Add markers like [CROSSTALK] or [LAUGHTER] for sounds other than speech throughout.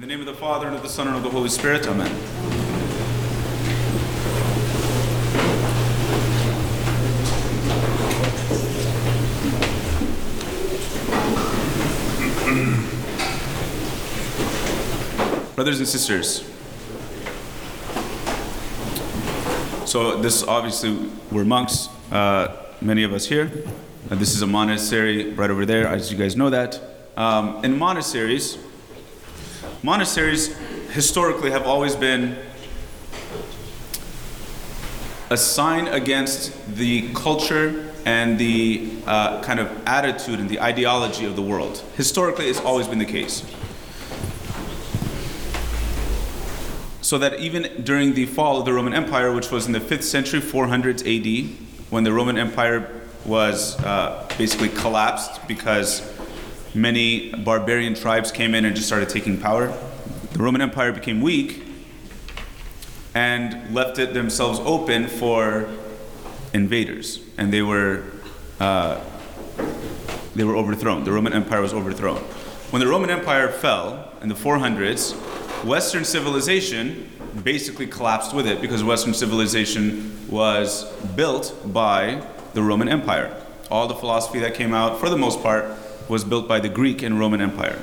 In the name of the Father, and of the Son, and of the Holy Spirit, Amen. [CLEARS THROAT] Brothers and sisters, so this obviously, we're monks, uh, many of us here. Uh, this is a monastery right over there, as you guys know that. Um, in monasteries, monasteries historically have always been a sign against the culture and the uh, kind of attitude and the ideology of the world. Historically, it's always been the case. So that even during the fall of the Roman Empire, which was in the 5th century, 400s AD, when the Roman Empire was uh, basically collapsed because many barbarian tribes came in and just started taking power. The Roman Empire became weak and left it themselves open for invaders, and they were uh, they were overthrown. The Roman Empire was overthrown. When the Roman Empire fell in the 400s, Western civilization basically collapsed with it because Western civilization was built by the Roman Empire. All the philosophy that came out, for the most part, was built by the Greek and Roman Empire.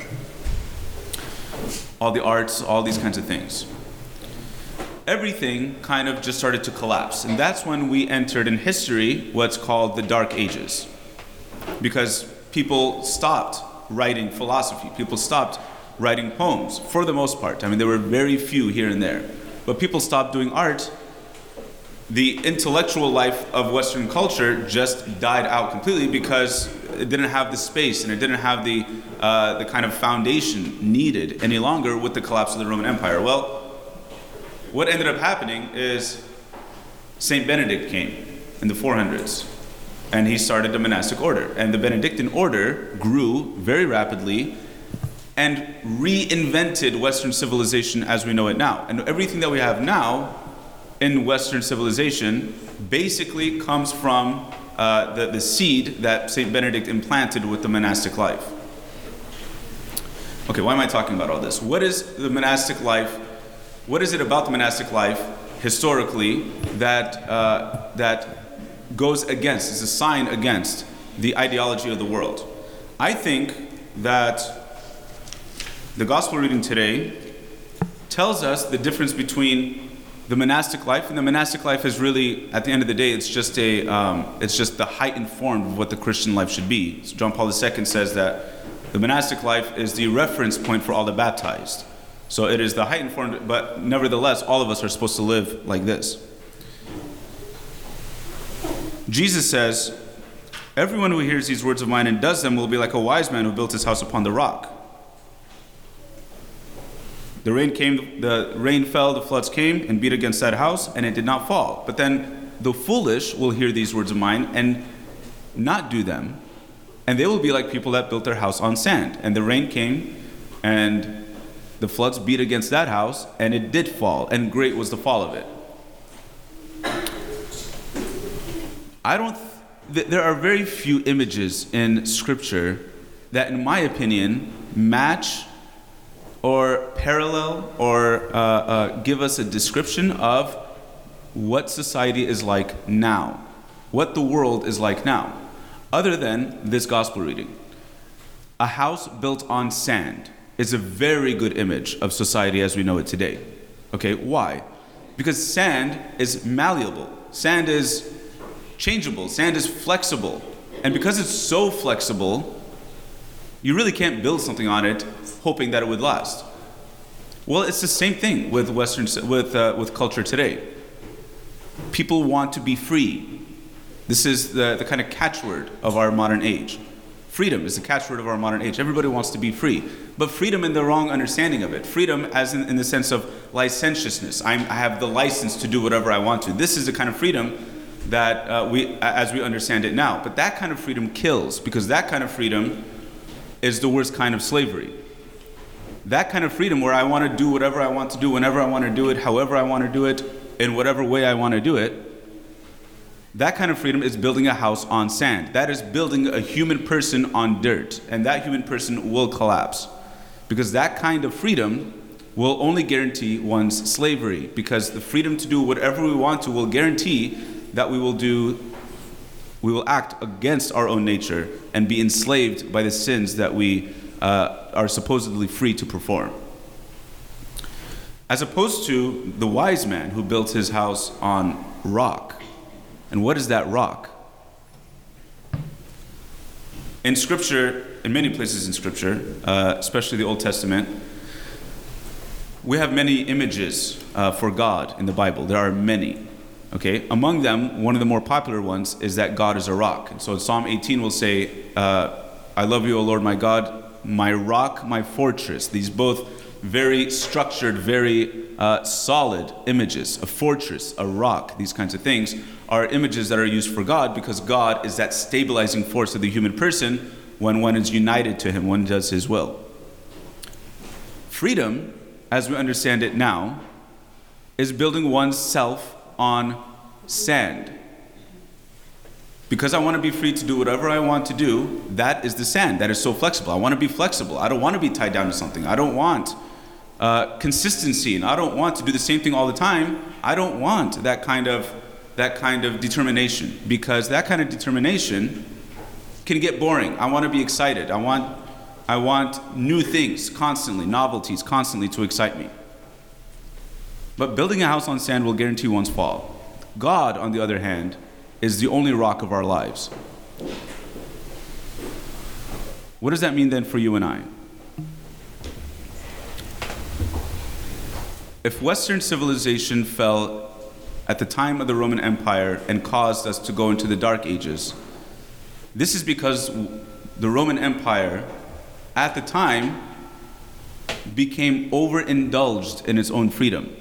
All the arts, all these kinds of things. Everything kind of just started to collapse. And that's when we entered in history what's called the Dark Ages. Because people stopped writing philosophy, people stopped writing poems, for the most part. I mean, there were very few here and there. But people stopped doing art. The intellectual life of Western culture just died out completely because it didn't have the space and it didn't have the, uh, the kind of foundation needed any longer with the collapse of the Roman Empire. Well, what ended up happening is Saint Benedict came in the 400s and he started the monastic order. And the Benedictine order grew very rapidly and reinvented Western civilization as we know it now. And everything that we have now in Western civilization basically comes from uh, the, the seed that St. Benedict implanted with the monastic life. Okay, why am I talking about all this? What is the monastic life? What is it about the monastic life historically that, uh, that goes against, is a sign against the ideology of the world? I think that the gospel reading today tells us the difference between the monastic life and the monastic life is really at the end of the day it's just a um, it's just the heightened form of what the christian life should be. So john paul ii says that the monastic life is the reference point for all the baptized. So it is the heightened form but nevertheless all of us are supposed to live like this. Jesus says everyone who hears these words of mine and does them will be like a wise man who built his house upon the rock the rain came, the rain fell, the floods came and beat against that house, and it did not fall. But then the foolish will hear these words of mine and not do them, and they will be like people that built their house on sand. And the rain came, and the floods beat against that house, and it did fall, and great was the fall of it. I don't. Th- there are very few images in Scripture that, in my opinion, match or parallel or uh, uh, give us a description of what society is like now, what the world is like now, other than this gospel reading. A house built on sand is a very good image of society as we know it today. Okay, why? Because sand is malleable, sand is changeable, sand is flexible. And because it's so flexible, you really can't build something on it hoping that it would last. Well, it's the same thing with Western with uh, with culture today. People want to be free. This is the, the kind of catchword of our modern age. Freedom is the catchword of our modern age. Everybody wants to be free, but freedom in the wrong understanding of it. Freedom, as in, in the sense of licentiousness. I'm, i have the license to do whatever I want to. This is the kind of freedom that uh, we, as we understand it now. But that kind of freedom kills because that kind of freedom is the worst kind of slavery that kind of freedom where I want to do whatever I want to do, whenever I want to do it, however I want to do it, in whatever way I want to do it, that kind of freedom is building a house on sand. That is building a human person on dirt. And that human person will collapse. Because that kind of freedom will only guarantee one's slavery because the freedom to do whatever we want to will guarantee that we will do we will act against our own nature and be enslaved by the sins that we uh, are supposedly free to perform. As opposed to the wise man who built his house on rock. And what is that rock? In Scripture, in many places in Scripture, uh, especially the Old Testament, we have many images uh, for God in the Bible. There are many. Okay, among them, one of the more popular ones is that God is a rock. And so in Psalm 18 will say, uh, I love you, O Lord my God, my rock, my fortress. These both very structured, very uh, solid images. A fortress, a rock, these kinds of things are images that are used for God because God is that stabilizing force of the human person when one is united to Him, one does His will. Freedom, as we understand it now, is building oneself on sand. Because I want to be free to do whatever I want to do, that is the sand. That is so flexible. I want to be flexible. I don't want to be tied down to something. I don't want uh, consistency, and I don't want to do the same thing all the time. I don't want that kind of that kind of determination because that kind of determination can get boring. I want to be excited. I want I want new things constantly, novelties constantly to excite me. But building a house on sand will guarantee one's fall. God, on the other hand, is the only rock of our lives. What does that mean then for you and I? If Western civilization fell at the time of the Roman Empire and caused us to go into the Dark Ages, this is because the Roman Empire at the time became overindulged in its own freedom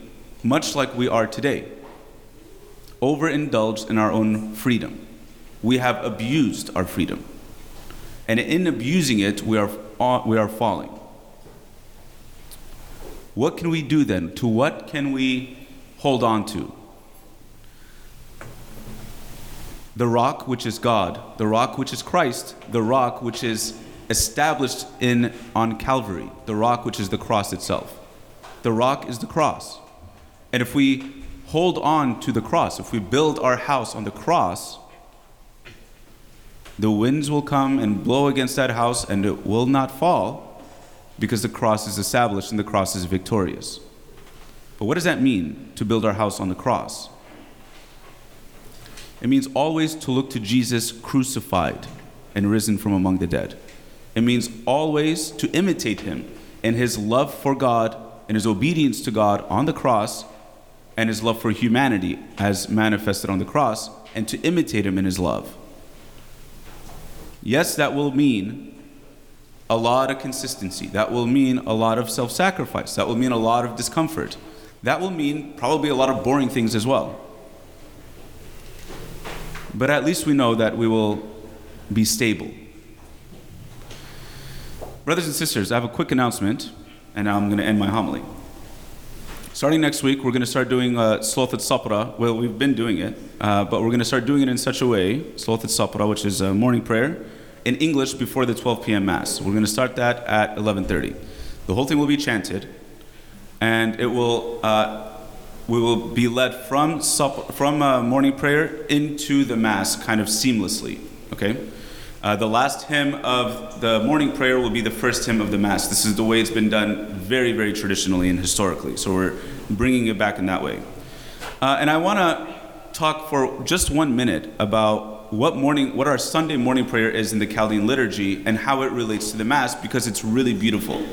much like we are today, overindulged in our own freedom. We have abused our freedom. And in abusing it, we are, uh, we are falling. What can we do then? To what can we hold on to? The rock which is God, the rock which is Christ, the rock which is established in on Calvary, the rock which is the cross itself. The rock is the cross. And if we hold on to the cross, if we build our house on the cross, the winds will come and blow against that house and it will not fall because the cross is established and the cross is victorious. But what does that mean to build our house on the cross? It means always to look to Jesus crucified and risen from among the dead. It means always to imitate him in his love for God and his obedience to God on the cross and his love for humanity as manifested on the cross, and to imitate him in his love. Yes, that will mean a lot of consistency. That will mean a lot of self sacrifice. That will mean a lot of discomfort. That will mean probably a lot of boring things as well. But at least we know that we will be stable. Brothers and sisters, I have a quick announcement, and I'm going to end my homily. Starting next week, we're going to start doing uh, Sloth Sapra. Well, we've been doing it, uh, but we're going to start doing it in such a way, Sloth Sapra, which is a morning prayer, in English before the 12 p.m. Mass. We're going to start that at 11.30. The whole thing will be chanted, and it will, uh, we will be led from, from uh, morning prayer into the Mass kind of seamlessly, okay? Uh, the last hymn of the morning prayer will be the first hymn of the Mass. This is the way it's been done very, very traditionally and historically. So we're bringing it back in that way. Uh, and I want to talk for just one minute about what morning, what our Sunday morning prayer is in the Chaldean liturgy and how it relates to the Mass because it's really beautiful.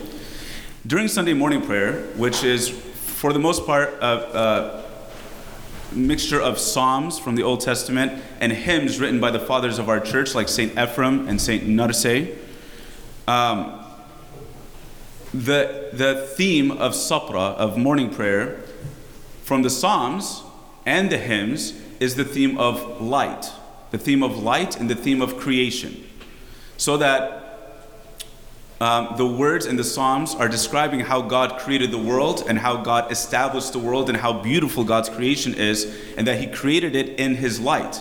During Sunday morning prayer, which is for the most part uh, mixture of psalms from the Old Testament and hymns written by the fathers of our church, like Saint Ephrem and Saint Narsai. Um, the, the theme of sapra, of morning prayer, from the psalms and the hymns, is the theme of light, the theme of light and the theme of creation. So that um, the words in the Psalms are describing how God created the world and how God established the world and how beautiful God's creation is, and that He created it in His light.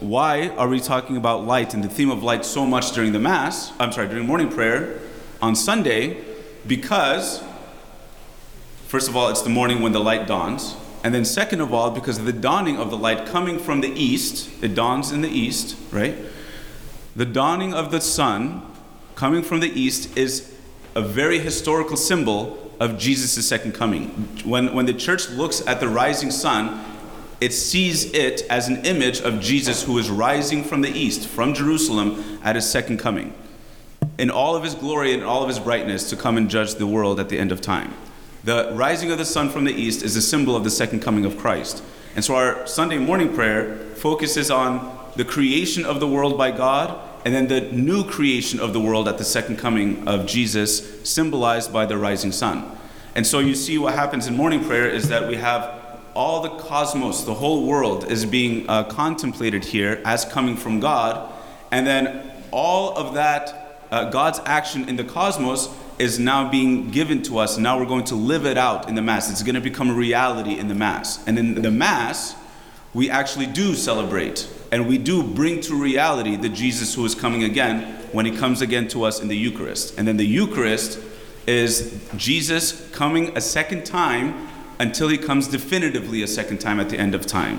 Why are we talking about light and the theme of light so much during the Mass? I'm sorry, during morning prayer on Sunday? Because First of all, it's the morning when the light dawns. And then, second of all, because of the dawning of the light coming from the east, it dawns in the east, right? The dawning of the sun coming from the east is a very historical symbol of Jesus' second coming. When, when the church looks at the rising sun, it sees it as an image of Jesus who is rising from the east, from Jerusalem, at his second coming, in all of his glory and all of his brightness to come and judge the world at the end of time. The rising of the sun from the east is a symbol of the second coming of Christ. And so our Sunday morning prayer focuses on the creation of the world by God and then the new creation of the world at the second coming of Jesus, symbolized by the rising sun. And so you see what happens in morning prayer is that we have all the cosmos, the whole world is being uh, contemplated here as coming from God, and then all of that, uh, God's action in the cosmos is now being given to us, now we're going to live it out in the Mass. It's going to become a reality in the Mass. And in the Mass, we actually do celebrate and we do bring to reality the Jesus who is coming again when he comes again to us in the Eucharist. And then the Eucharist is Jesus coming a second time until he comes definitively a second time at the end of time.